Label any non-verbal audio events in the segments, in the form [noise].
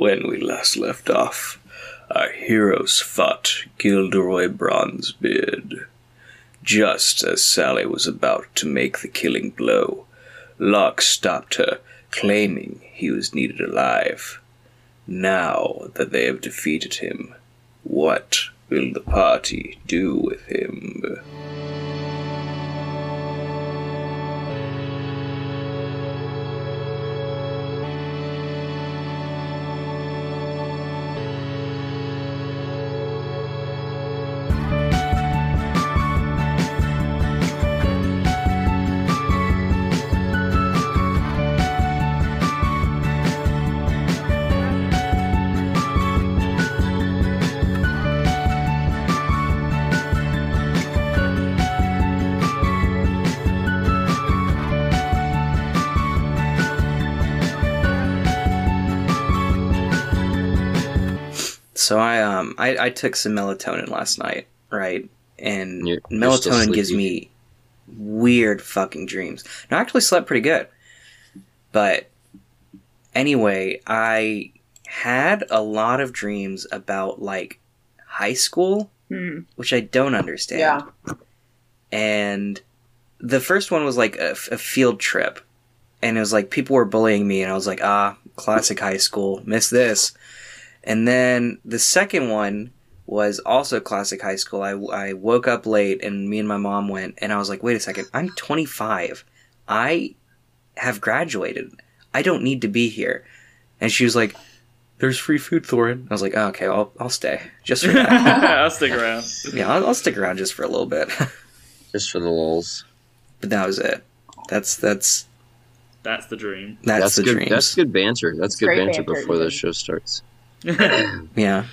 When we last left off, our heroes fought Gilderoy Bronzebeard. Just as Sally was about to make the killing blow, Locke stopped her, claiming he was needed alive. Now that they have defeated him, what will the party do with him? I I, I took some melatonin last night, right? And You're- you're melatonin gives me weird fucking dreams. No, I actually slept pretty good. But anyway, I had a lot of dreams about like high school, Hmm. which I don't understand. Yeah. And the first one was like a, a field trip. And it was like people were bullying me, and I was like, ah, classic high school, miss this. And then the second one was also classic high school. I, I woke up late, and me and my mom went, and I was like, wait a second, I'm 25. I have graduated. I don't need to be here. And she was like, there's free food, Thorin. I was like, oh, okay, I'll, I'll stay. Just for that. [laughs] I'll stick around. yeah, I'll, I'll stick around just for a little bit. [laughs] Just for the lulls. but that was it. That's that's That's the dream. that's, the good. dreams. That's good banter. That's good banter, banter, before the show starts. [laughs] Yeah,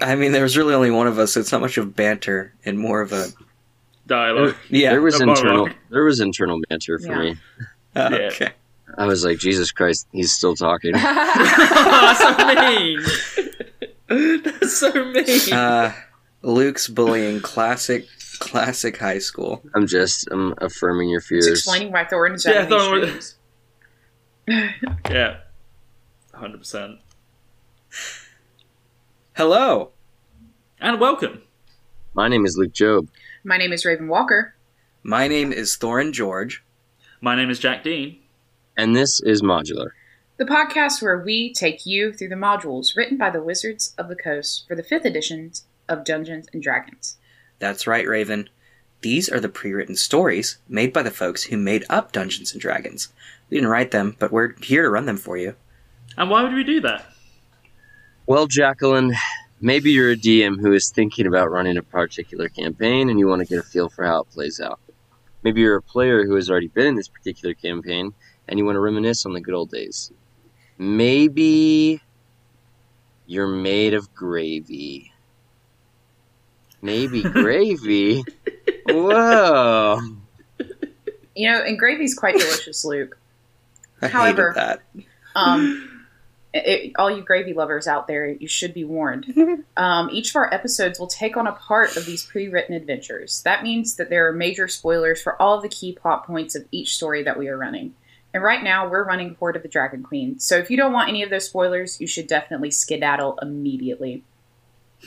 I mean, there was really only one of us. So it's not much of banter and more of a Dialogue. [laughs] yeah. There was a monologue. internal. There was internal banter for Yeah. me. [laughs] uh, Yeah. Okay. I was like, Jesus Christ, he's still talking. That's so mean. That's so mean. Uh, Luke's bullying classic classic high school. I'm just, I'm affirming your It's fears. explaining why Thorin is Yeah, these Thorin- yeah. Hundred percent. Hello. And welcome. My name is Luke Job. My name is Raven Walker. My name is Thorin George. My name is Jack Dean. And this is Modular. The podcast where we take you through the modules written by the Wizards of the Coast for the fifth editions of Dungeons and Dragons. That's right, Raven. These are the pre-written stories made by the folks who made up Dungeons and Dragons. We didn't write them, but we're here to run them for you. And why would we do that? Well, Jacqueline, maybe you're a DM who is thinking about running a particular campaign and you want to get a feel for how it plays out. Maybe you're a player who has already been in this particular campaign and you want to reminisce on the good old days. Maybe you're made of gravy. Maybe [laughs] gravy? [laughs] Whoa. You know, and gravy's quite delicious, Luke. I However- hated that. Um, [laughs] it, all you gravy lovers out there, you should be warned. [laughs] Um, each of our episodes will take on a part of these pre-written adventures. That means that there are major spoilers for all of the key plot points of each story that we are running. And right now, we're running Hoard of the Dragon Queen. So if you don't want any of those spoilers, you should definitely skedaddle immediately. [laughs]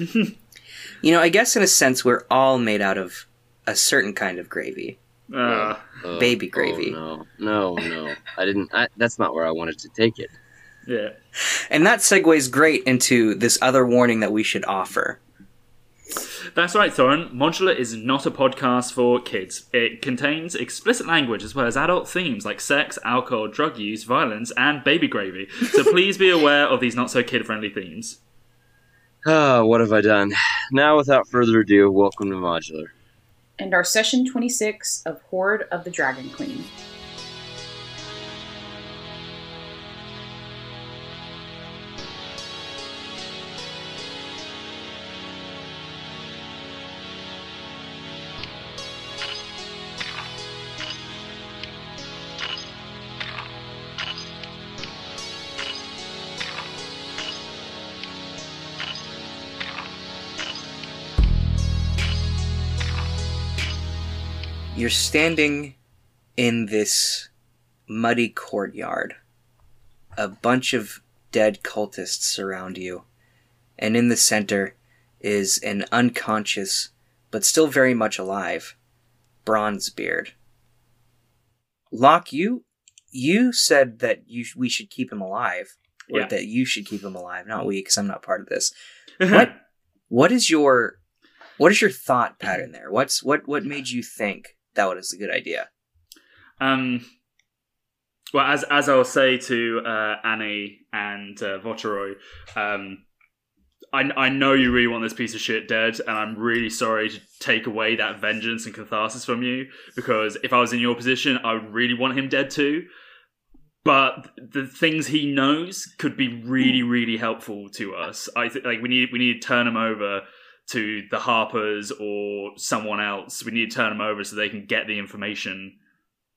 You know, I guess in a sense, we're all made out of a certain kind of gravy. Uh, Oh, Baby gravy. Oh, no, no, no. I didn't. I, that's not where I wanted to take it. Yeah. And that segues great into this other warning that we should offer. That's right, Thorin. Modular is not a podcast for kids. It contains explicit language as well as adult themes like sex, alcohol, drug use, violence, and baby gravy. So please be aware of these not so kid friendly themes. Ah, what have I done? Now, without further ado, welcome to Modular. And our session 26 of Hoard of the Dragon Queen. You're standing in this muddy courtyard. A bunch of dead cultists surround you, and in the center is an unconscious, but still very much alive, Bronzebeard. Locke, you you said that you we should keep him alive, or Yeah. that you should keep him alive, not we, because I'm not part of this. [laughs] What what is your what is your thought pattern there? What's what what made you think that was a good idea? Um, well, as as I'll say to uh, Annie and uh, Voltoroy, um, I I know you really want this piece of shit dead, and I'm really sorry to take away that vengeance and catharsis from you. Because if I was in your position, I would really want him dead too. But the things he knows could be really, really helpful to us. I think like we need we need to turn him over to the Harpers or someone else. We need to turn him over so they can get the information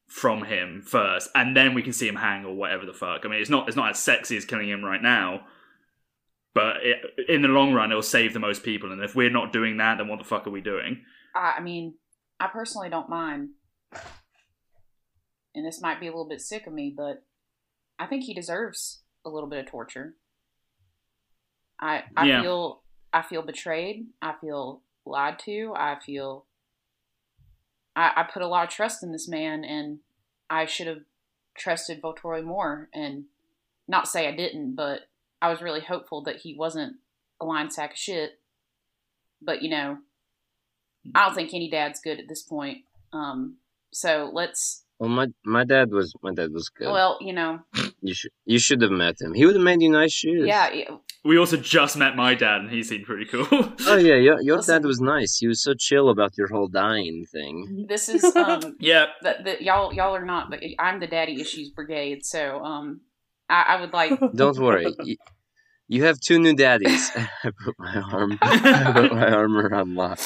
from him first, and then we can see him hang or whatever the fuck. I mean, it's not it's not as sexy as killing him right now, but it, in the long run, it'll save the most people. And if we're not doing that, then what the fuck are we doing? I, I mean, I personally don't mind. And this might be a little bit sick of me, but I think he deserves a little bit of torture. I I Yeah. feel I feel betrayed. I feel lied to. I feel I, I put a lot of trust in this man, and I should have trusted Voltoroy more. And not say I didn't, but I was really hopeful that he wasn't a lying sack of shit. But you know, I don't think any dad's good at this point. Um, so let's. Well, my my dad was my dad was good. Well, you know, you should you should have met him. He would have made you nice shoes. yeah, yeah, We also just met my dad, and he seemed pretty cool. [laughs] Oh yeah, your, your Listen. dad was nice. He was so chill about your whole dying thing. this is [laughs] um, yeah, that that y'all y'all are not. But I'm the daddy issues brigade, so um, I, I would like. [laughs] Don't worry. You, you have two new daddies. I put my arm I put my arm around Locke.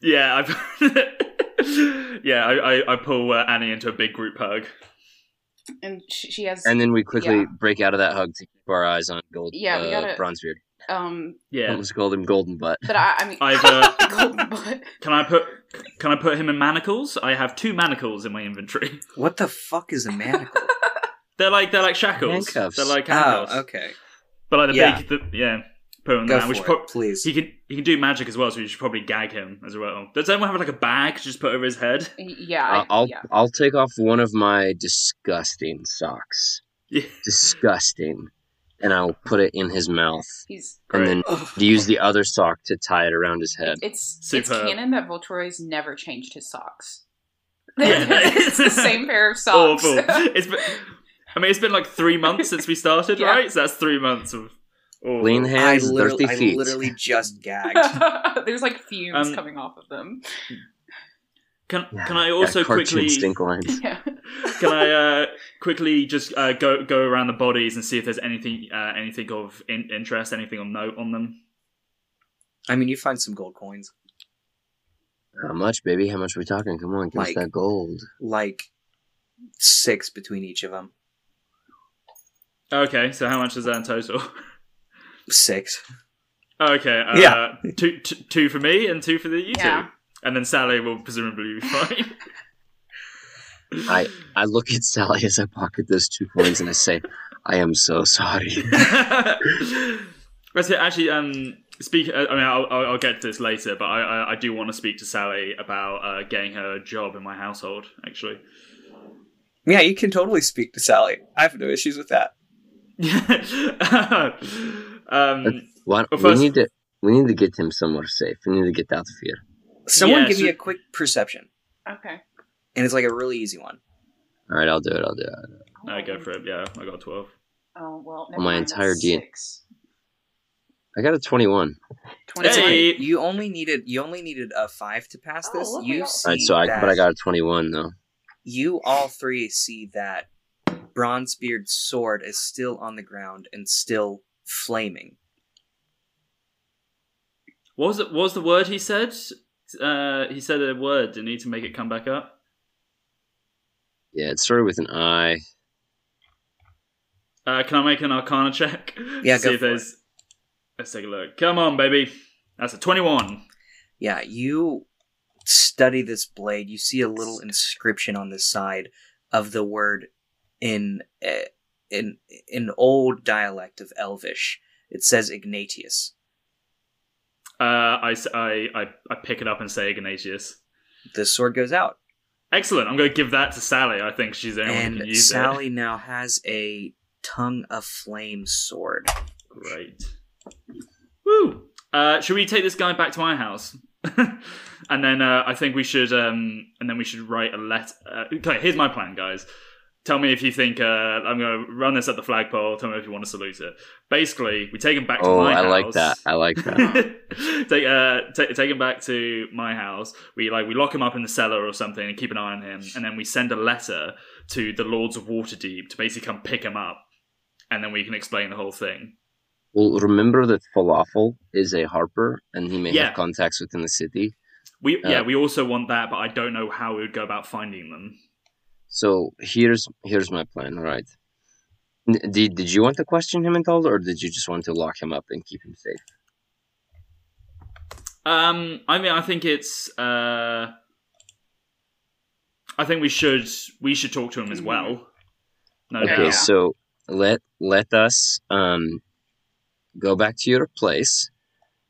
yeah, I, yeah. I, I, I pull uh, Annie into a big group hug. And she, she has And then we quickly Yeah. break out of that hug to keep our eyes on gold Yeah, we uh, gotta- Bronzebeard. um, Yeah, Almost called him golden butt. but I, I mean, I've, uh, [laughs] golden butt. can I put can I put him in manacles? I have two manacles in my inventory. [laughs] What the fuck is a manacle? They're like they're like shackles. Handcuffs. They're like handcuffs. oh, okay. But like the Yeah. big, the, yeah. Put him Go down. We for should it, prob- please. He can he can do magic as well, so we should probably gag him as well. Does anyone have like a bag to just put over his head? Yeah, Uh, I, I'll yeah. I'll take off one of my disgusting socks. Yeah. Disgusting. And I'll put it in his mouth. He's And then Ugh. use the other sock to tie it around his head. it's Superb. it's canon that Voltoroy's never changed his socks. Yeah. [laughs] [laughs] it's the same pair of socks. Awful. It's been, I mean, it's been like three months since we started, [laughs] Yeah. right? So that's three months of. Awful. Clean I hands, literally, dirty I literally just [laughs] gagged. There's like fumes Um, coming off of them. Can Yeah, can I also cartoon quickly stink lines. [laughs] Yeah. can I uh, quickly just uh, go go around the bodies and see if there's anything uh, anything of in- interest, anything of note on them? I mean, you find some gold coins, How much, baby? How much are we talking? Come on, give us Like- that gold. like six between each of them. Okay, so how much is that in total? [laughs] Six. Okay, uh, Yeah. two, two, two for me and two for the you Yeah. two, and then Sally will presumably be fine. [laughs] I I look at Sally as I pocket those two coins and I say, I am so sorry. [laughs] That's it. Actually, um, speak. I mean, I'll, I'll, I'll get to this later, but I, I, I do want to speak to Sally about uh, getting her a job in my household. Actually, Yeah, you can totally speak to Sally. I have no issues with that. [laughs] um, Why, Well, we first- need to we need to get him somewhere safe. We need to get out of here. Someone Yeah, give me a quick perception, Okay. and it's like a really easy one. All right, I'll do it. I'll do it. I go for it. Yeah, I got twelve. Oh well. My mind, entire that's D- six. I got a twenty-one. Twenty. Hey! You only needed you only needed a five to pass Oh, this. look, you see All right, so I that but I got a twenty-one though. you all three see that Bronzebeard's sword is still on the ground and still flaming. What was it? What was the word he said? Uh, he said a word. Didn't he to make it come back up? Yeah, it started with an I. Uh, can I make an Arcana check? Yeah, To see go if for it. there's. Let's take a look. Come on, baby. That's a twenty-one. Yeah, you study this blade. You see a little inscription on the side of the word in uh, in an old dialect of Elvish. It says Ignatius. Uh, I, I, I, I pick it up and say Ignatius. The sword goes out, Excellent. I'm going to give that to Sally. I think she's the only one who can and use Sally now has a tongue of flame sword. Great. Woo! Uh, should we take this guy back to my house? [laughs] and then uh, I think we should, um, and then we should write a letter. Uh, okay, here's my plan, guys. Tell me if you think uh, I'm going to run this at the flagpole. Tell me if you want to salute it. Basically, we take him back to Oh, my I house. I like that. I like that. [laughs] take uh ta take him back to my house. We like we lock him up in the cellar or something and keep an eye on him, and then we send a letter to the Lords of Waterdeep to basically come pick him up, and then we can explain the whole thing. well, remember that Falafel is a harper, and he may Yeah. have contacts within the city. We Uh, yeah we also want that, but I don't know how we would go about finding them. So here's here's my plan. All right. N- Did did you want to question him at all, or did you just want to lock him up and keep him safe? Um, I mean, I think it's. Uh, I think we should we should talk to him as well. No Okay, doubt. so let let us um go back to your place.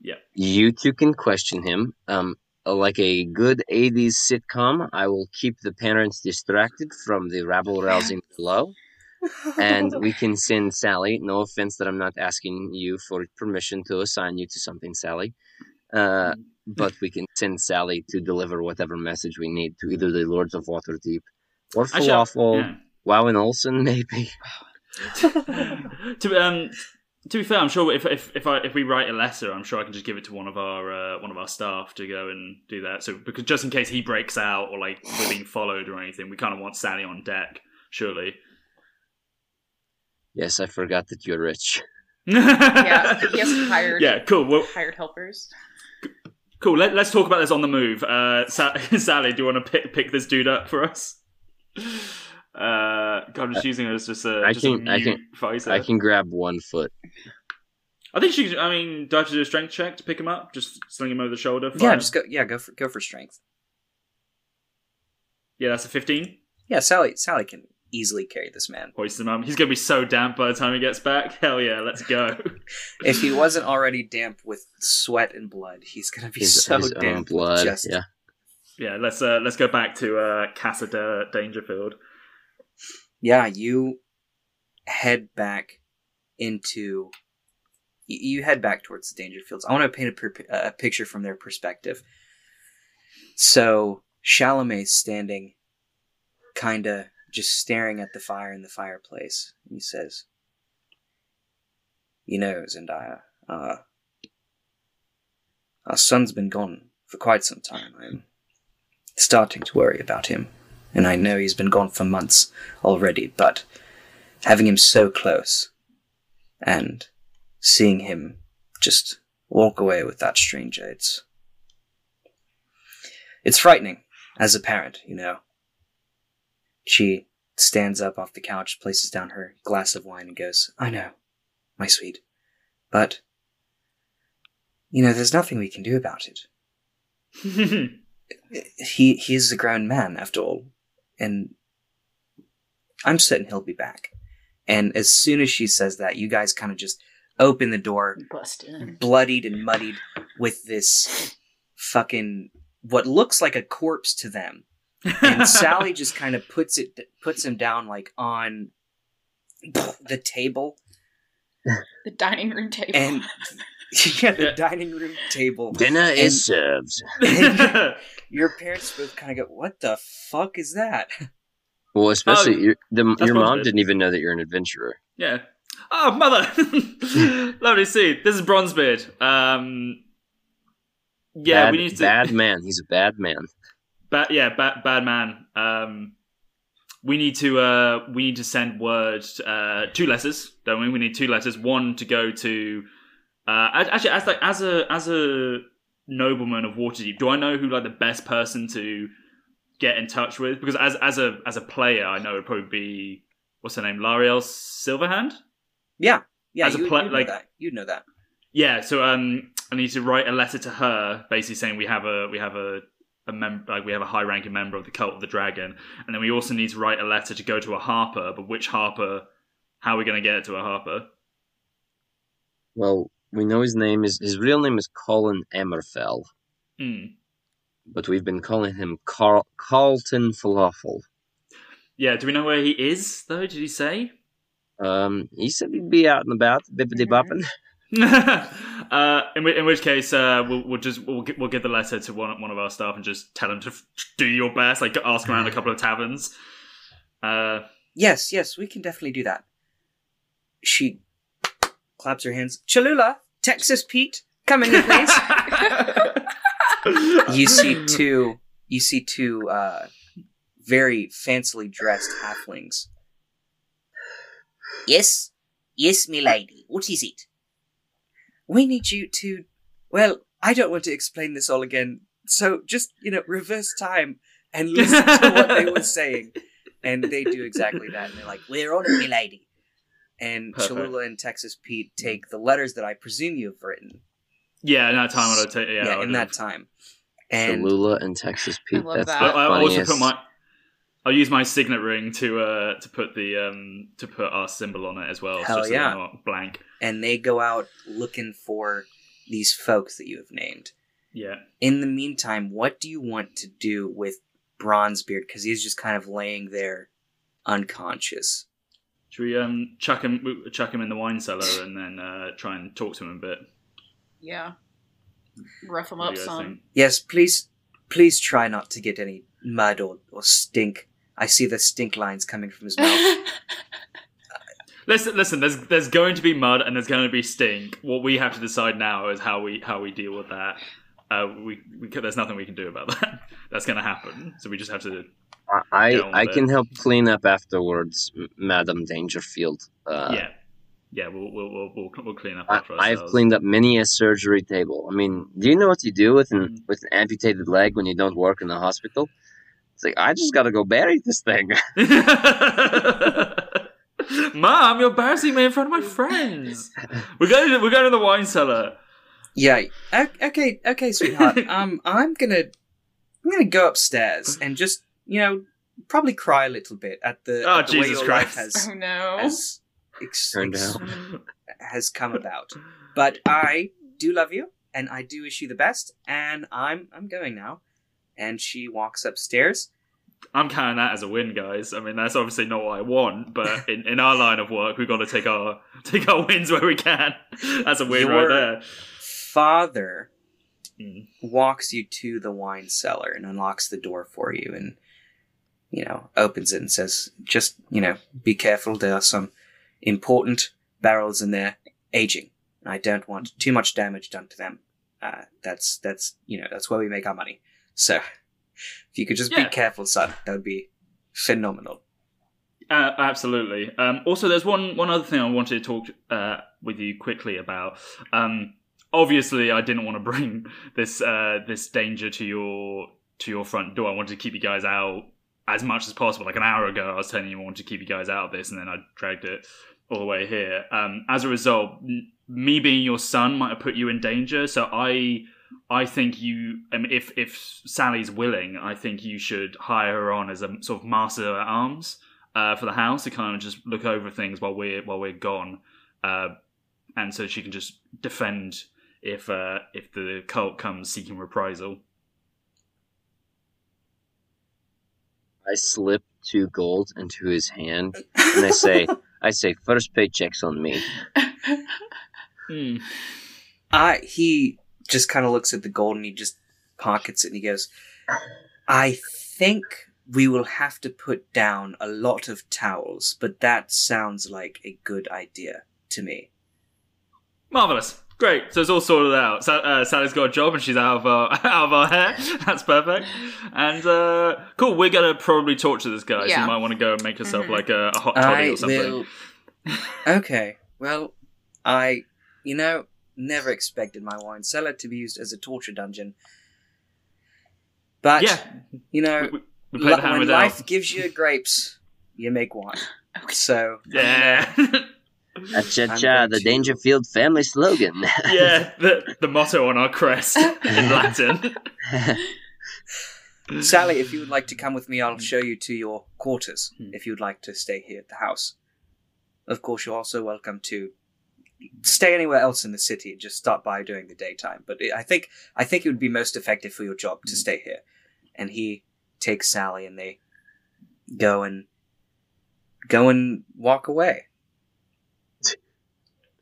Yeah. You two can question him. Um, like a good '80s sitcom, I will keep the parents distracted from the rabble rousing [laughs] below, and we can [laughs] send Sally. No offense that I'm not asking you for permission to assign you to something, Sally. Uh, but we can send Sally to deliver whatever message we need to either the Lords of Waterdeep or Falafel. yeah. Wow and Olsen, [laughs] maybe. [sighs] to um to be fair, I'm sure if if if I if we write a letter, I'm sure I can just give it to one of our uh, one of our staff to go and do that. So because just in case he breaks out or like we're being followed or anything, we kind of want Sally on deck, surely. Yes, I forgot that you're rich. [laughs] Yeah, he has hired Yeah, cool. Well, hired helpers. cool. Let, let's talk about this on the move. Uh, Sa- [laughs] Sally, do you want to pick pick this dude up for us? Uh, God, I'm just using her as just a, I just a can- I can- fighter. I can grab one foot. I think she. I mean, do I have to do a strength check to pick him up? Just sling him over the shoulder. Yeah, just go. Yeah, go for go for strength. yeah. That's a fifteen. Yeah, Sally. Sally can easily carry this man. Hoist him up. He's gonna be so damp by the time he gets back. [laughs] Hell yeah, let's go. [laughs] If he wasn't already damp with sweat and blood, he's gonna be His, so his damp. with blood. Just, Yeah. yeah, let's uh, let's go back to uh, Casa de Dangerfield. Yeah. You head back into. You head back towards the danger fields. I want to paint a, a picture from their perspective. So Chalamet's standing, kinda just staring at the fire in the fireplace. He says, "You know, Zendaya, uh, our son's been gone for quite some time. I'm starting to worry about him, and I know he's been gone for months already. But having him so close, and seeing him just walk away with that stranger, it's it's frightening as a parent, you know." She stands up off the couch, places down her glass of wine, and goes, I know, my sweet. But, you know, there's nothing we can do about it. [laughs] He, he is a grown man, after all. And I'm certain he'll be back. And as soon as she says that, you guys kind of just open the door, Bust in. bloodied and muddied with this fucking, what looks like a corpse to them and [laughs] Sally just kind of puts it puts him down like on the table The dining room table. and [laughs] yeah, the Yeah. dining room table. Dinner And- is served. [laughs] [laughs] Your parents both kind of go, "What the fuck is that?" Well, especially Oh, your, the, your mom didn't even know that you're an adventurer. yeah. Oh, mother! Lovely to see. This is Bronzebeard. Um, yeah, bad, we need to. bad man. He's a bad man. Bad, yeah, bad, bad man. Um, we need to uh, we need to send word uh, two letters, don't we? We need two letters. One to go to uh, as- actually as like as a as a nobleman of Waterdeep. Do I know who like the best person to get in touch with? Because as as a as a player, I know it'd probably be what's her name, Laeral Silverhand. Yeah, yeah, As a you, pla- you know like- that. You know that. Yeah, so um, I need to write a letter to her, basically saying we have a we have a a mem- like we have a high ranking member of the cult of the dragon, and then we also need to write a letter to go to a harper, but which harper how are we going to get it to a Harper? Well, we know his name is his real name is Colin Emmerfell, Hmm. but we've been calling him Carl Carlton Falafel. Yeah, do we know where he is though? Did he say? Um, he said he'd be out and about, bippity bopping. [laughs] uh, in, whi- in which case, uh, we'll, we'll just we'll, we'll give the letter to one one of our staff and just tell him to f- do your best, like ask around a couple of taverns. Uh, Yes, yes, we can definitely do that. She claps her hands. Cholula, Texas Pete, come in please. [laughs] you see two. You see two uh, very fancily dressed halflings. Yes, yes, milady. What is it? We need you to. Well, I don't want to explain this all again. So just you know, reverse time and listen to what they were [laughs] saying. And they do exactly that. And they're like, "We're on it, milady." And Perfect. Cholula and Texas Pete take the letters that I presume you've written. yeah, in that time, I'd take yeah, Yeah, I in would've- that time. And Cholula and Texas Pete. love That's that. the I, I also put my. I'll use my signet ring to uh to put the um to put our symbol on it as well. Hell so they're yeah. not blank. and they go out looking for these folks that you have named. Yeah. In the meantime, what do you want to do with Bronzebeard? Because he's just kind of laying there unconscious. Should we um chuck him chuck him in the wine cellar and then uh, try and talk to him a bit? Yeah. Rough him What up do you guys some. think? Yes, please, please try not to get any mud or, or stink. I see the stink lines coming from his mouth. [laughs] Listen, listen. There's there's going to be mud and there's going to be stink. What we have to decide now is how we how we deal with that. Uh, we, we there's nothing we can do about that. [laughs] That's going to happen. So we just have to. I I with can it. help clean up afterwards, Madam Dangerfield. Uh, yeah, yeah. We'll we'll we'll we'll, we'll clean up I, after I've cleaned up many a surgery table. I mean, do you know what you do with an Mm. with an amputated leg when you don't work in the hospital? It's like I just gotta go bury this thing. [laughs] [laughs] Mom, you're embarrassing me in front of my friends. We're going to we're going to the wine cellar. Yeah. Okay. Okay, sweetheart. [laughs] um, I'm gonna, I'm gonna go upstairs and just, you know, probably cry a little bit at the, Oh, at the Jesus your Christ. has Oh no. has ex- Turned ex- out. [laughs] has come about. But I do love you, and I do wish you the best. And I'm I'm going now. And she walks upstairs. I'm counting that as a win, guys. I mean, that's obviously not what I want, but [laughs] in, in our line of work, we've got to take our take our wins where we can. That's a win right there. Father Mm. walks you to the wine cellar and unlocks the door for you, and you know opens it and says, "Just you know, be careful. There are some important barrels in there aging. and I don't want too much damage done to them. Uh, that's that's you know that's where we make our money. So if you could just Yeah. be careful, son, that would be phenomenal." Uh, absolutely. Um, also, there's one one other thing I wanted to talk uh, with you quickly about. Um, obviously, I didn't want to bring this uh, this danger to your to your front door. I wanted to keep you guys out as much as possible. Like an hour ago, I was telling you I wanted to keep you guys out of this, and then I dragged it all the way here. Um, as a result, m- me being your son might have put you in danger. So I. I think you, if if Sally's willing, I think you should hire her on as a sort of master at arms uh, for the house to kind of just look over things while we're while we're gone, uh, and so she can just defend if uh, if the cult comes seeking reprisal. I slip two gold into his hand and I say, [laughs] I say, first paycheck's on me. Hmm. I he just kind of looks at the gold and he just pockets it and he goes, I think we will have to put down a lot of towels, but that sounds like a good idea to me. Marvelous, great. So it's all sorted out. Sa- uh, Sally's got a job and she's out of our [laughs] out of our hair. [laughs] That's perfect. And uh, cool. We're gonna probably torture this guy. So Yeah. you might want to go and make yourself Mhm. like a, a hot toddy I or something. will. Okay, well, I, you know, never expected my wine cellar to be used as a torture dungeon. But, yeah, you know, we, we, we play the hand when without. life gives you grapes, you make wine. [laughs] So, I'm gonna- Yeah. Cha I'm cha, going the to- Dangerfield family slogan. [laughs] yeah, the, the motto on our crest [laughs] in Latin. Sally, if you would like to come with me, I'll show you to your quarters. Hmm. If you'd like to stay here at the house. of course, you're also welcome to stay anywhere else in the city and just stop by during the daytime. But I think I think it would be most effective for your job to stay here. And he takes Sally, and they go and go and walk away.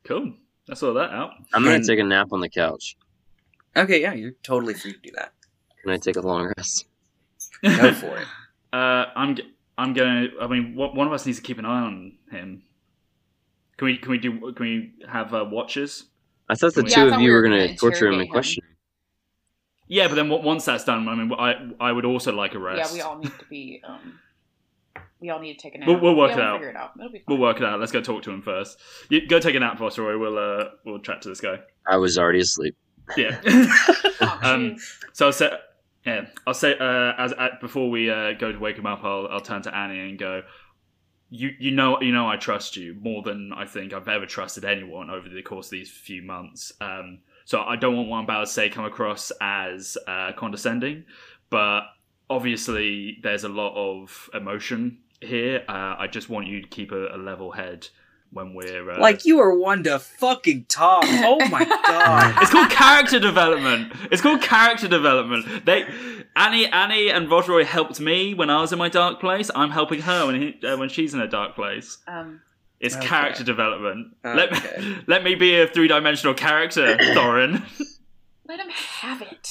Cool. That's all that out. I'm gonna And- take a nap on the couch. Okay, yeah, you're totally free to do that. Can I take a long rest? Go for it. [laughs] Uh, I'm g- I'm going. to I mean, one one of us needs to keep an eye on him. Can we can we do can we have uh, watches? I thought the Yeah, two I of thought you we were were gonna gonna torture him interrogate and him. question him. Yeah, but then w- once that's done, I mean, I I would also like a rest. Yeah, we all need to be. Um, we all need to take a nap. We'll- we'll work yeah, it we'll out. Figure it out. It'll be fine. We'll work it out. Let's go talk to him first. You go take a nap, boss Roy. We'll uh we'll chat to this guy. I was already asleep. Yeah. [laughs] [laughs] Oh, um, so I'll say, yeah, I'll say uh, as uh, before we uh, go to wake him up, I'll I'll turn to Annie and go. You you know you know I trust you more than I think I've ever trusted anyone over the course of these few months. Um, so I don't want what I'm about to say come across as uh, condescending, but obviously there's a lot of emotion here. Uh, I just want you to keep a, a level head when we're uh, Like you are one to fucking talk. [laughs] Oh my god. It's called character development. It's called character development. They Annie Annie and Rodroy helped me when I was in my dark place. I'm helping her when he, uh, when she's in a dark place. Um, It's Okay. character development. Let me [laughs] let me be a three dimensional character, [coughs] Thorin. let him have it.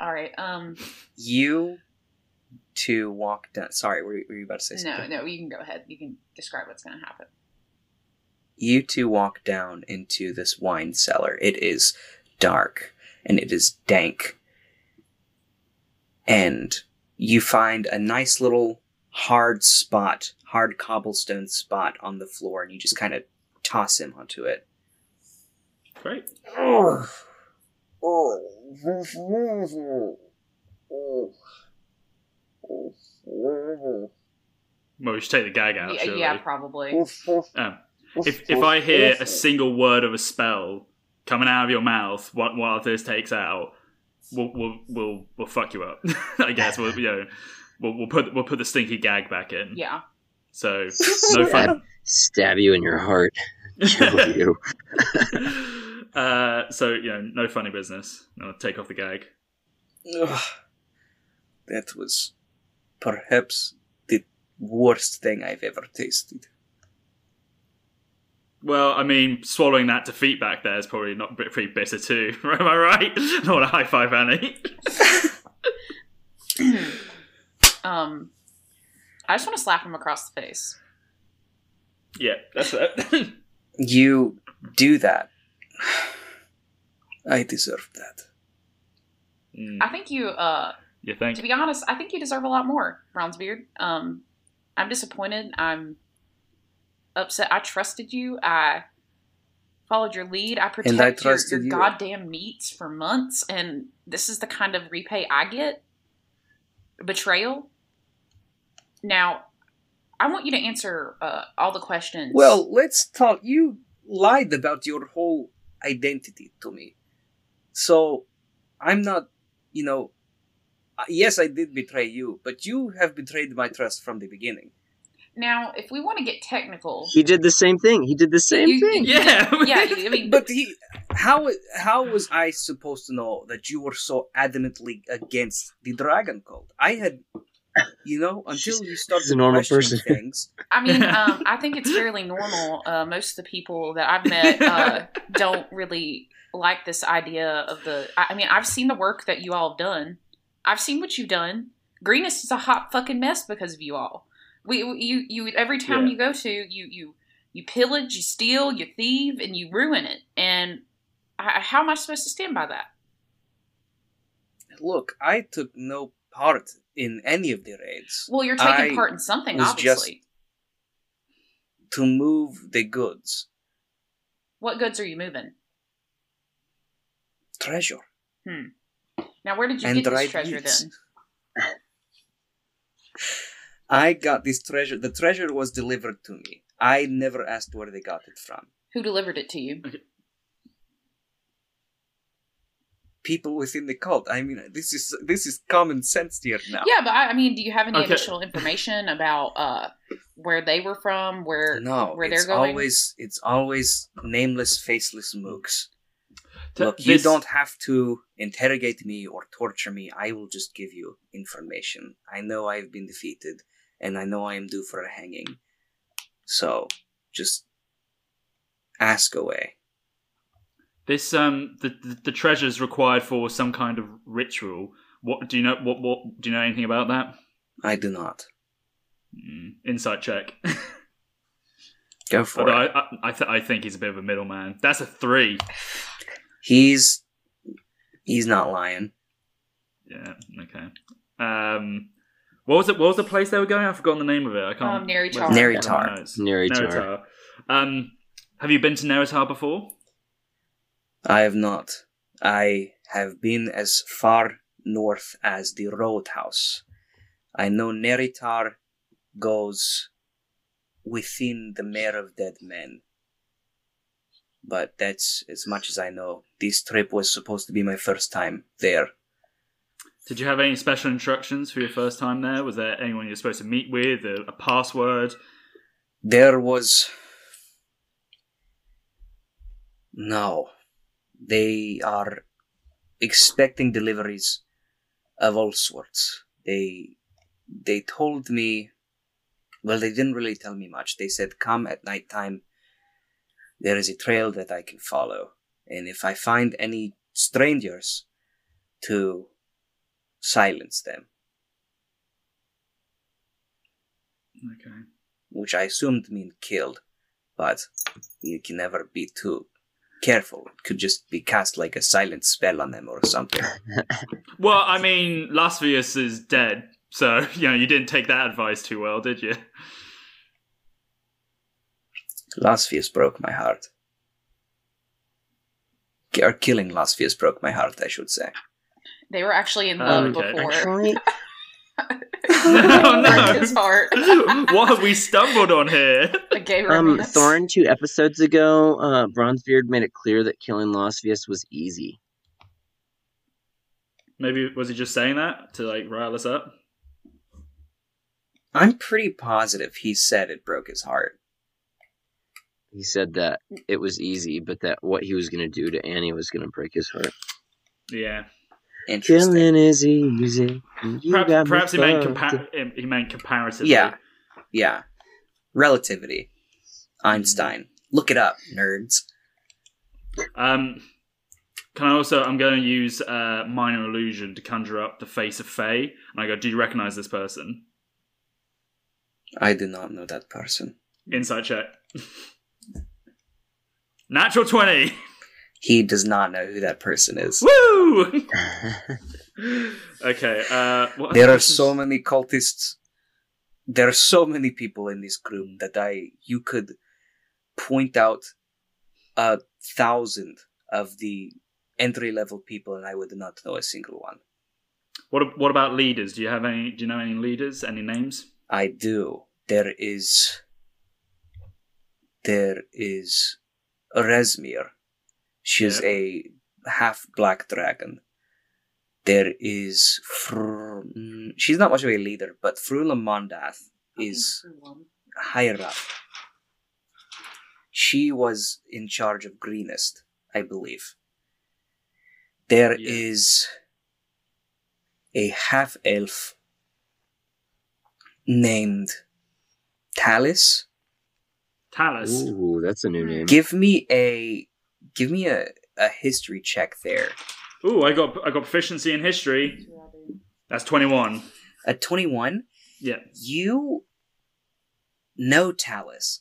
All right. Um. You two walk down. Sorry, were, were you about to say No, something? no. no, You can go ahead. You can describe what's going to happen. You two walk down into this wine cellar. It is dark and it is dank. And you find a nice little hard spot, hard cobblestone spot on the floor, and you just kind of toss him onto it. Great. Oh. Oh. Well, we should take the gag out. yeah, surely. yeah, probably. Um, if if I hear a single word of a spell coming out of your mouth while, while this takes out, we'll we'll we'll, we'll fuck you up. [laughs] I guess we'll you know we'll, we'll put we'll put the stinky gag back in. Yeah. So [laughs] no fun. Stab you in your heart. Kill [laughs] you. uh, so you know no funny business. No, take off the gag. Ugh. That was perhaps the worst thing I've ever tasted. Well, I mean, swallowing that defeat back there is probably not pretty bitter too. [laughs] Am I right? I want to high five Annie. [laughs] um. I just want to slap him across the face. yeah, that's it. [laughs] You do that. [sighs] I deserve that. Mm, I think you. Uh. you think? To be honest, I think you deserve a lot more, Bronzebeard. Um. I'm disappointed. I'm upset. I trusted you. I followed your lead. I protected your, your you. goddamn meats for months, and this is the kind of repay I get. Betrayal. Now, I want you to answer uh, all the questions. Well, let's talk. You lied about your whole identity to me. So, I'm not, you know. Uh, Yes, I did betray you, but you have betrayed my trust from the beginning. now, if we want to get technical, He did the same thing. He did the same You- thing. Yeah. [laughs] yeah, I mean, But he, how how was I supposed to know that you were so adamantly against the dragon cult? I had, you know, [laughs] until you started a normal person. things. I mean, [laughs] um, I think it's fairly normal. Uh, most of the people that I've met uh, don't really like this idea of the. I, I mean, I've seen the work that you all have done. I've seen what you've done. Greenest is a hot fucking mess because of you all. We, you, you. Every town Yeah. you go to, you, you, you pillage, you steal, you thieve, and you ruin it. And I, how am I supposed to stand by that? Look, I took no part in any of the raids Well, you're taking I part in something, obviously. to move the goods, What goods are you moving? treasure, hmm. Now, where did you and get this dried treasure meats. then? [laughs] I got this treasure. The treasure was delivered to me. I never asked where they got it from. Who delivered it to you? People within the cult. I mean, this is this is common sense here now. Yeah, but I, I mean, do you have any Okay. additional [laughs] information about uh, where they were from, where No, where it's they're going? always it's always nameless, faceless mooks. Look, you don't have to interrogate me or torture me. I will just give you information. I know I've been defeated, and I know I am due for a hanging. So, just ask away. This um the, the the treasure's required for some kind of ritual. What do you know? What what do you know anything about that? I do not. Mm, insight check. Go [laughs] for Although it. I I, I, th- I think he's a bit of a middleman. That's a three. He's he's not lying. Yeah. Okay. Um, what was it? What was the place they were going? I've forgotten the name of it. I can't. Um, Naerytar. where's it? Naerytar. Naerytar. Naerytar. Um, have you been to Naerytar before? I have not. I have been as far north as the Roadhouse. I know Naerytar goes within the Mere of Dead Men. But that's as much as I know. This trip was supposed to be my first time there. Did you have any special instructions for your first time there? Was there anyone you're supposed to meet with? A, a password? There was. No. They are expecting deliveries of all sorts. They. They told me. Well, they didn't really tell me much. They said, come at night time. There is a trail that I can follow. And if I find any strangers, to silence them. Okay. which I assumed meant killed, but you can never be too careful. It could just be cast like a silent spell on them or something. [laughs] Well, I mean, Lasvius is dead, so [laughs] you know you didn't take that advice too well, did you? Lasvius broke my heart. Ki- Or killing Lasvius broke my heart, I should say. They were actually in Um, love okay. before. Actually, [laughs] Oh, no. his heart. [laughs] what have we stumbled on here? A gay um, romance. Thorin, two episodes ago, uh, Bronzebeard made it clear that killing Losvius was easy. Maybe was he just saying that to like rile us up? I'm pretty positive he said it broke his heart. He said that it was easy, but that what he was going to do to Annie was going to break his heart. Yeah. Interesting. Killing is easy. and you Perhaps, me perhaps he meant fucked. compa- he meant comparatively. Yeah. Yeah. Relativity. Einstein. Look it up, nerds. Um, can I also? I'm going to use uh, minor illusion to conjure up the face of Faye, and I go, "Do you recognize this person?" I do not know that person. Insight check. [laughs] Natural twenty. He does not know who that person is. Woo! [laughs] okay. Uh, what There are so many cultists. There are so many people in this group that I you could point out a thousand of the entry level people, and I would not know a single one. What What about leaders? Do you have any? Do you know any leaders? Any names? I do. There is. There is Rezmir. She is Yeah. a half black dragon. There is. Fr- she's not much of a leader, but Frulam Mondath is higher up. She was in charge of Greenest, I believe. There is Yeah. a half elf named Talis. Talus. Ooh, that's a new name. Give me a give me a, a history check there. Ooh, I got I got proficiency in history. That's twenty one. At 21, Yeah. you know Talus.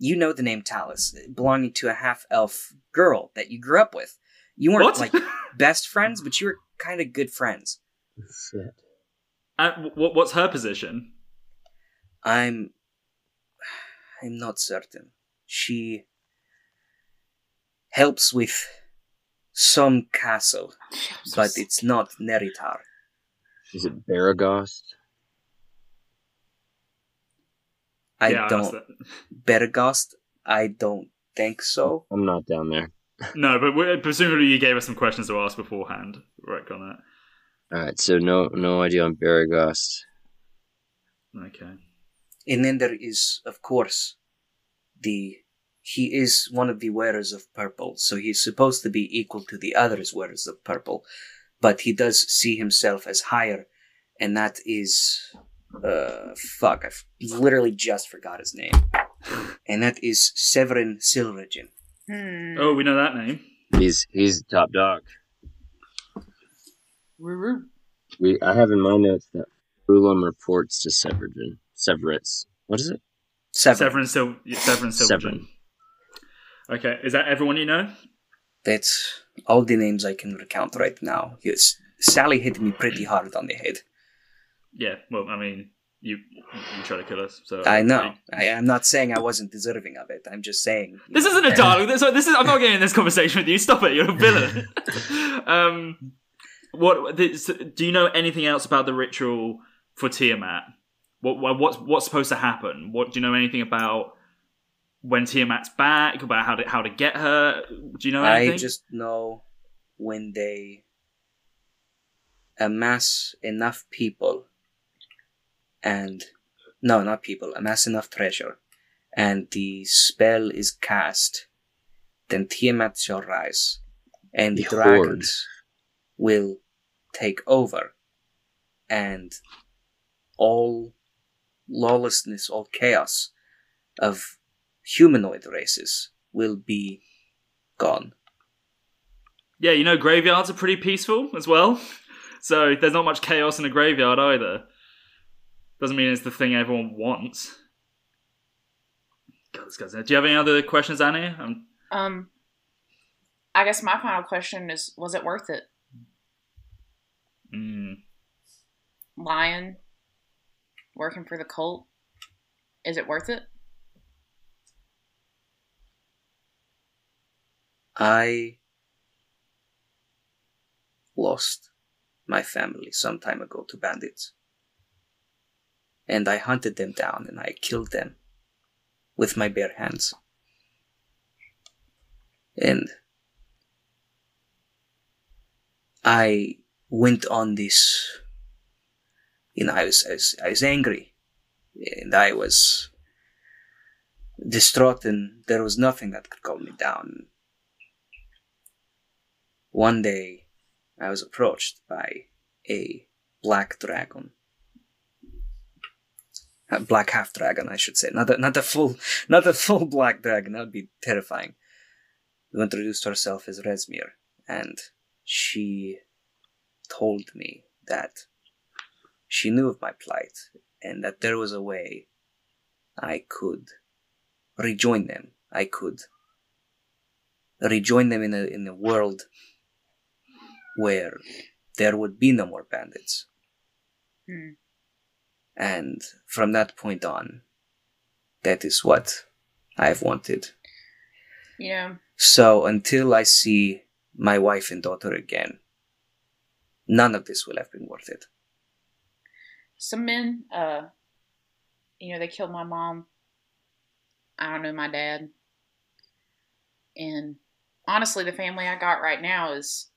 You know the name Talus, belonging to a half elf girl that you grew up with. You weren't What? like [laughs] best friends, but you were kind of good friends. Shit. uh, what What's her position? I'm I'm not certain. She helps with some castle, but it's not Naerytar. Is it Baragost? I yeah, don't that's Bergast. I don't think so. I'm not down there. [laughs] No, but we- presumably you gave us some questions to ask beforehand. Right on that. All right, so no no idea on Baragost. Okay. And then there is, of course, the he is one of the wearers of purple, so he's supposed to be equal to the others wearers of purple, but he does see himself as higher, and that is, uh, fuck, I've literally just forgot his name, and that is Severin Silvergen. Hmm. Oh, we know that name. He's he's the top dog. We I have in my notes that Frulam reports to Severin. Severus. What is it? Severin. Severin Sil- Severin Silverton. Severin. Okay, is that everyone you know? That's all the names I can recount right now. Yes, Sally hit me pretty hard on the head. Yeah. Well, I mean, you you try to kill us, so I know. I, I'm not saying I wasn't deserving of it. I'm just saying. This isn't a [laughs] dialogue. This, this is. I'm not getting in this conversation with you. Stop it. You're a villain. [laughs] um, what this, do you know anything else about the ritual for Tiamat? What, what what's what's supposed to happen? What do you know anything about when Tiamat's back? About how to how to get her? Do you know anything? I just know when they amass enough people and no, not people, amass enough treasure and the spell is cast, then Tiamat shall rise and the The dragons will take over and all lawlessness, all chaos of humanoid races will be gone. Yeah, you know, graveyards are pretty peaceful as well. [laughs] So there's not much chaos in a graveyard either. Doesn't mean it's the thing everyone wants. God, this guy's- Do you have any other questions, Annie? Um, Um, I guess my final question is: Was it worth it? mm, Lion working for the cult. Is it worth it? I lost my family some time ago to bandits. And I hunted them down and I killed them with my bare hands. And I went on this, you know, I was, I was, I was angry and I was distraught and there was nothing that could calm me down. One day, I was approached by a black dragon. A black half dragon, I should say. Not a, not a full, [laughs] not a full black dragon. That would be terrifying. Who introduced herself as Rezmir, and she told me that she knew of my plight and that there was a way I could rejoin them. I could rejoin them in a in a world where there would be no more bandits. Hmm. And from that point on, that is what I've wanted. You know, So until I see my wife and daughter again, none of this will have been worth it. Some men, uh, you know, they killed my mom. I don't know my dad. And honestly, the family I got right now is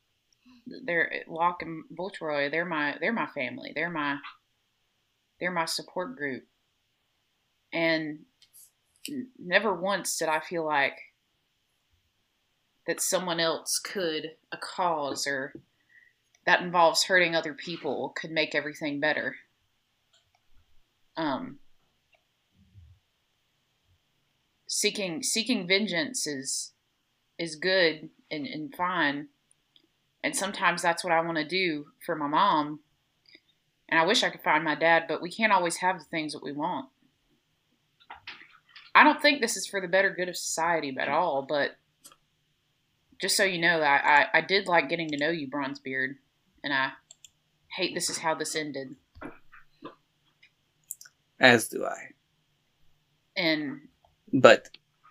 they're Locke and Voltoroy. They're my they're my family. They're my they're my support group. And never once did I feel like that someone else could a cause or that involves hurting other people could make everything better. Um, seeking seeking vengeance is is good and, and fine, and sometimes that's what I want to do for my mom. And I wish I could find my dad, but we can't always have the things that we want. I don't think this is for the better good of society at all, but just so you know, I, I, I did like getting to know you, Bronzebeard, and I hate this is how this ended. As do I. And But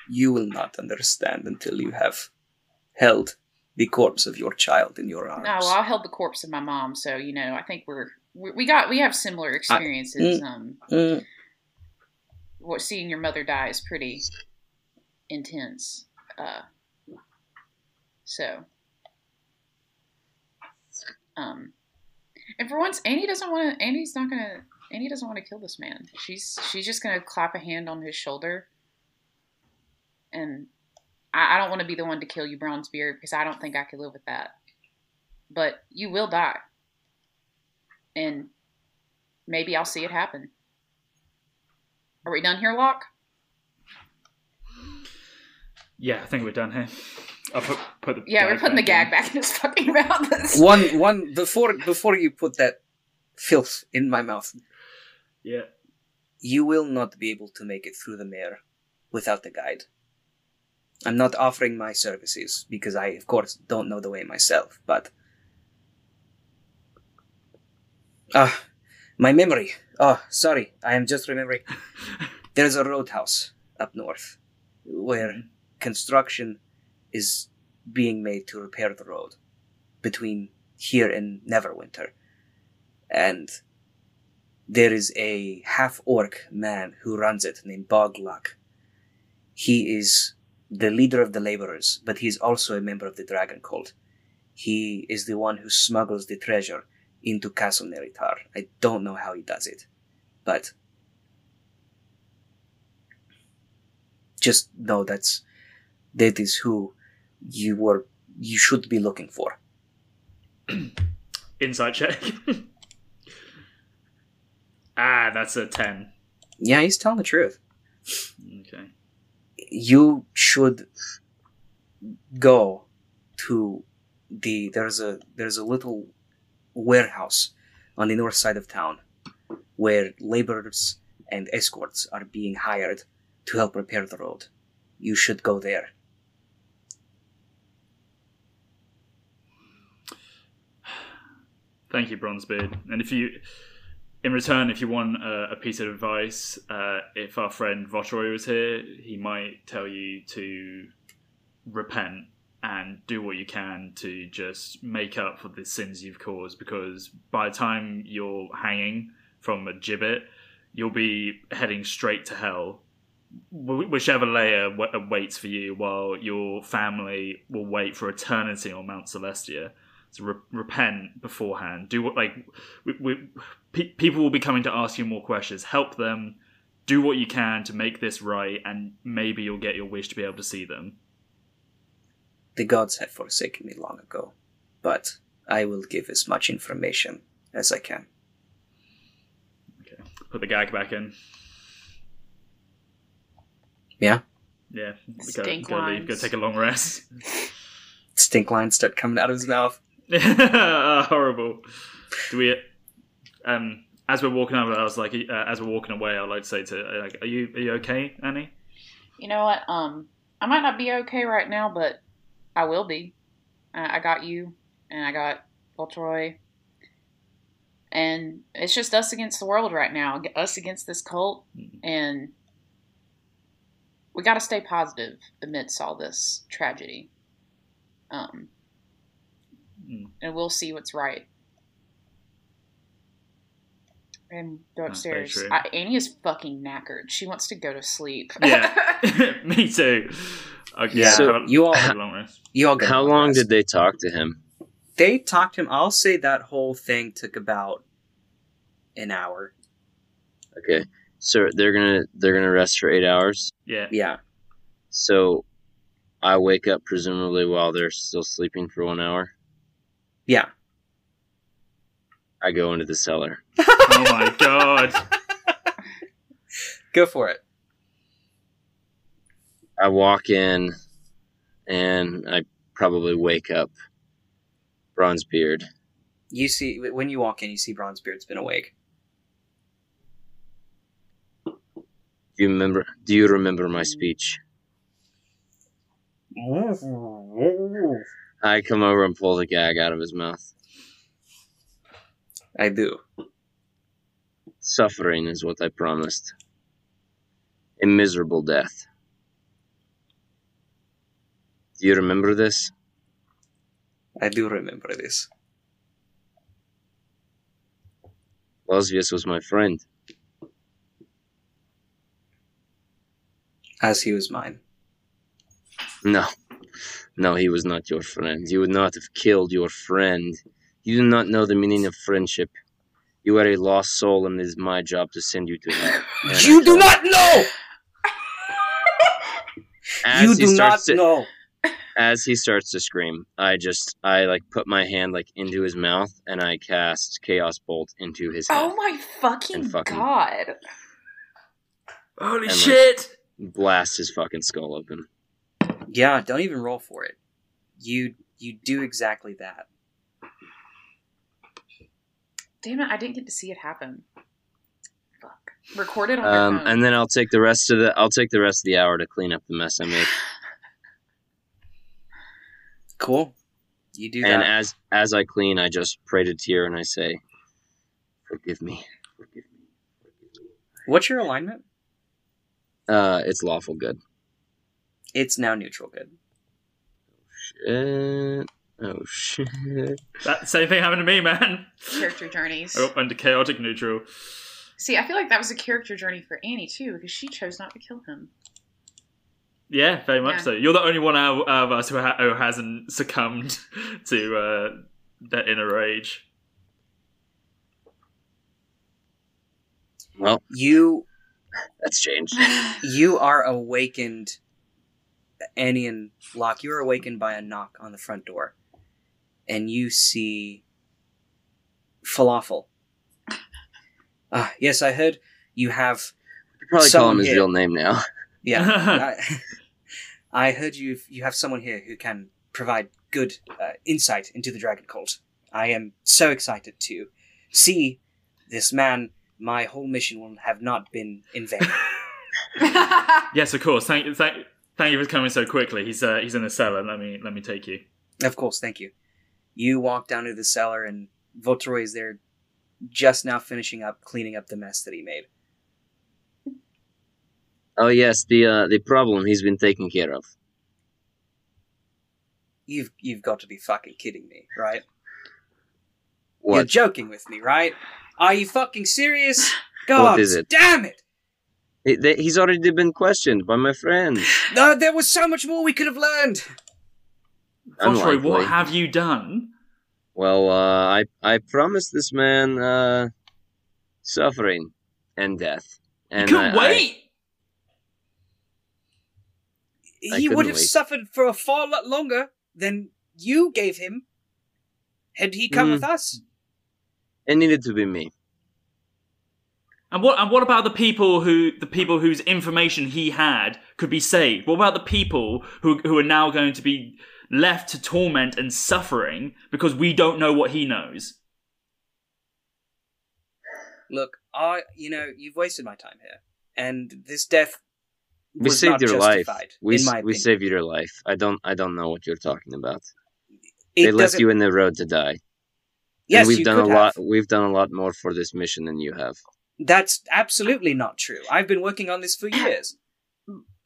you will not understand until you have held the corpse of your child in your arms. no, well, I held the corpse of my mom, so you know, I think we're we, we got we have similar experiences. um, Mm, what seeing your mother die is pretty intense. Uh, so, um, and for once, Annie doesn't want to. Annie's not gonna Annie doesn't want to kill this man. She's she's just gonna clap a hand on his shoulder. And I, I don't want to be the one to kill you, Bronzebeard, because I don't think I could live with that. But you will die. And maybe I'll see it happen. Are we done here, Locke? Yeah, I think we're done here. I'll put, put the Yeah, we're putting the back gag back in his fucking [laughs] mouth. One, one before before you put that filth in my mouth, in. Yeah. you will not be able to make it through the Mere without the guide. I'm not offering my services because I, of course, don't know the way myself. But ah, my memory. Oh, sorry, I am just remembering. [laughs] There's a roadhouse up north where construction is being made to repair the road between here and Neverwinter. And there is a half orc man who runs it named Bog Luck. He is the leader of the laborers, but he's also a member of the dragon cult. He is the one who smuggles the treasure into Castle Naerytar. I don't know how he does it, but just know that's that is who you were you should be looking for. [clears throat] Insight check. [laughs] ah, that's a 10. Yeah, he's telling the truth. Okay. you should go to the there's a there's a little warehouse on the north side of town where laborers and escorts are being hired to help repair the road. You should go there. [sighs] Thank you, Bronzebeard. And if you, in return, if you want uh, a piece of advice, uh, if our friend Voltoroy was here, he might tell you to repent and do what you can to just make up for the sins you've caused. Because by the time you're hanging from a gibbet, you'll be heading straight to hell. Whichever layer wa- waits for you, while your family will wait for eternity on Mount Celestia. So re- repent beforehand. Do what like we, we, pe- people will be coming to ask you more questions. Help them. Do what you can to make this right, and maybe you'll get your wish to be able to see them. The gods have forsaken me long ago, but I will give as much information as I can. Okay. Put the gag back in. Yeah? Yeah. Go, Stink go leave. Go take a long rest. [laughs] Stink lines start coming out of his mouth. [laughs] Horrible. Do we? Um, as we're walking over, I was like, uh, as we're walking away, I'd like to say to, uh, like, are you are you okay, Annie? You know what? Um, I might not be okay right now, but I will be. Uh, I got you, and I got Voltoroy, and it's just us against the world right now. Us against this cult, and we got to stay positive amidst all this tragedy. Um, Mm. and we'll see what's right. And go upstairs. I, Annie is fucking knackered. She wants to go to sleep. Yeah. [laughs] [laughs] Me too. Okay, Yeah, have a- you all- have a long rest. You all How long did they talk to him? they talked to him? I'll say that whole thing took about an hour. Okay, so they're gonna they're gonna rest for eight hours. Yeah. Yeah. So I wake up presumably while they're still sleeping for one hour. Yeah. I go into the cellar. Oh my god. Go for it. I walk in, and I probably wake up Bronzebeard. You see, when you walk in, you see Bronzebeard's been awake. Do you remember? Do you remember my speech? I come over and pull the gag out of his mouth. I do. Suffering is what I promised. A miserable death. Do you remember this? I do remember this. Losvius was my friend. As he was mine. No. No, he was not your friend. You would not have killed your friend. You do not know the meaning of friendship. You are a lost soul, and it is my job to send you to hell. [laughs] You [laughs] do not know. You do not to, know. As he starts to scream, I just I like put my hand like into his mouth, and I cast Chaos Bolt into his oh head. Oh my fucking, fucking- god! Holy And, like- shit! Blast his fucking skull open. Yeah, don't even roll for it. You you do exactly that. Damn it! I didn't get to see it happen. Fuck. Recorded on Um, phone. and then I'll take the rest of the I'll take the rest of the hour to clean up the mess I made. [sighs] Cool. You do And that. as as I clean, I just pray to Tyr and I say, "Forgive me, forgive me." What's your alignment? Uh, it's lawful good. It's now neutral good. Shit. Oh shit. That same thing happened to me, man. character journeys. Oh, under chaotic neutral. See, I feel like that was a character journey for Annie too, because she chose not to kill him. Yeah, very much Yeah. so. You're the only one out, out of us who, ha- who hasn't succumbed [laughs] to uh, that inner rage. Well, You that's changed. [laughs] you are awakened Annie and Locke, you are awakened by a knock on the front door. And you see Falafel. Ah, yes, I heard you have You probably call him his here. real name now. [laughs] yeah. I, [laughs] I heard you you have someone here who can provide good uh, insight into the dragon cult. I am so excited to see this man. My whole mission will have not been in vain. [laughs] yes, of course. Thank, thank, thank you for coming so quickly. He's uh, he's in the cellar. Let me let me take you. Of course, thank you. You walk down to the cellar, and Voltoroy is there, just now finishing up cleaning up the mess that he made. Oh yes, the uh, the problem he's been taken care of. You've you've got to be fucking kidding me, right? You're joking with me, right? Are you fucking serious? God is it? damn it! He- they- He's already been questioned by my friends. No, there was so much more we could have learned. Foshroy, what have you done? Well, uh, I I promised this man uh, suffering and death. And you couldn't I- wait. I he would have wait. suffered for a far lot longer than you gave him. Had he come Hmm. with us? it needed to be me. And what and what about the people who the people whose information he had could be saved? What about the people who who are now going to be left to torment and suffering because we don't know what he knows? Look, I, you know, you've wasted my time here, and this death We was saved not your life. justified, We in s- my we opinion. saved your life. I don't I don't know what you're talking about. It they left you in the road to die. Yes, and we've you done a could lot. have. We've done a lot more for this mission than you have. That's absolutely not true. I've been working on this for years.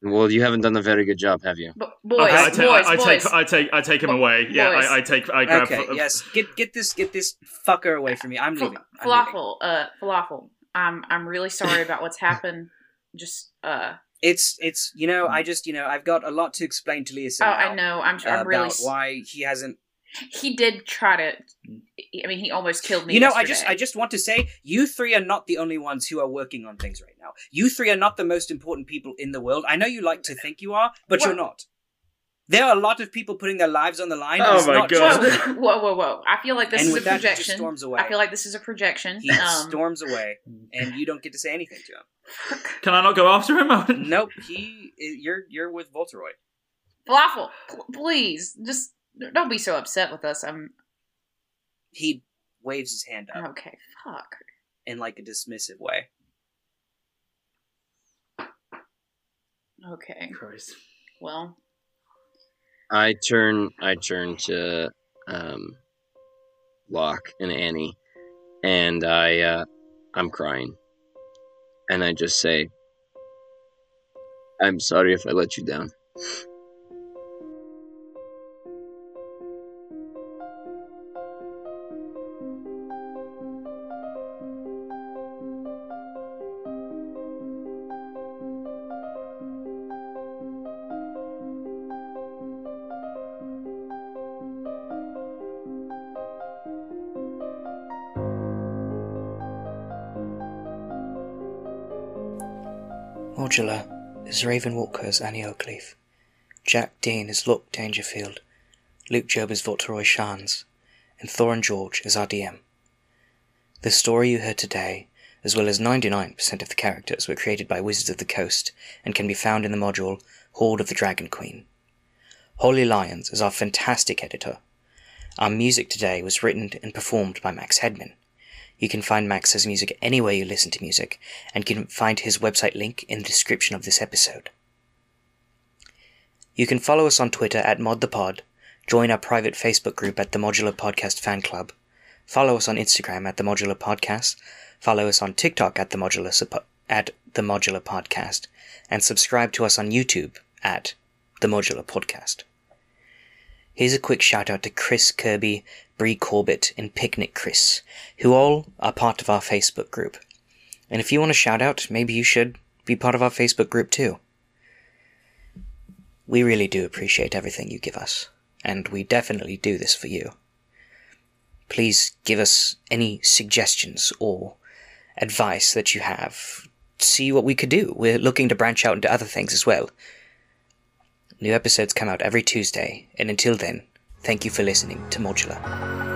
Well, you haven't done a very good job, have you? Bo- boys, Okay, I, boys, ta- I, I boys. take I take I take him Bo- away. Yeah. I, I take I grab. Okay, yes, get get this get this fucker away from me. I'm Fal- leaving. I'm leaving. falafel, uh, falafel. I'm I'm really sorry about what's happened. Just uh, It's it's you know I just you know I've got a lot to explain to Lisa. oh, now I know. I'm I'm about really. s- why he hasn't. He did try to. I mean, he almost killed me. You know, I just. I just want to say you three are not the only ones who are working on things right now. You three are not the most important people in the world. I know you like to think you are, but you're not. There are a lot of people putting their lives on the line. Oh it's my not God. just- Whoa, whoa, whoa, whoa! I feel like this And is a with that, he just projection. storms away. I feel like this is a projection. he Um, storms away, and you don't get to say anything to him. Can I not go after him? [laughs] Nope, he you're you're with Voltoroy. falafel, pl- please, just don't be so upset with us. I'm He waves his hand up okay. Fuck. in like a dismissive way. Okay. Christ. Well, I turn I turn to um, Locke and Annie, and I uh, I'm crying, and I just say, "I'm sorry if I let you down." Modular is Raven Walker as Annie Oakleaf. Jack Dean is Luke Dangerfield. Luke Job is Voltoroy Shans. And Thorin George is our DM. The story you heard today, as well as 99% of the characters, were created by Wizards of the Coast and can be found in the module Hoard of the Dragon Queen. Holly Lyons is our fantastic editor. Our music today was written and performed by Max Hedman. You can find Max's music anywhere you listen to music, and can find his website link in the description of this episode. You can follow us on Twitter at ModThePod, join our private Facebook group at the Modular Podcast Fan Club, follow us on Instagram at the Modular Podcast, follow us on TikTok at the Modular Suppo- at the Modular Podcast, and subscribe to us on YouTube at the Modular Podcast. Here's a quick shout out to Chris Kirby, Bree Corbett, and Picnic Chris, who all are part of our Facebook group. And if you want a shout out, maybe you should be part of our Facebook group too. We really do appreciate everything you give us, and we definitely do this for you. Please give us any suggestions or advice that you have. See what we could do. We're looking to branch out into other things as well. New episodes come out every Tuesday, and until then, thank you for listening to Modular.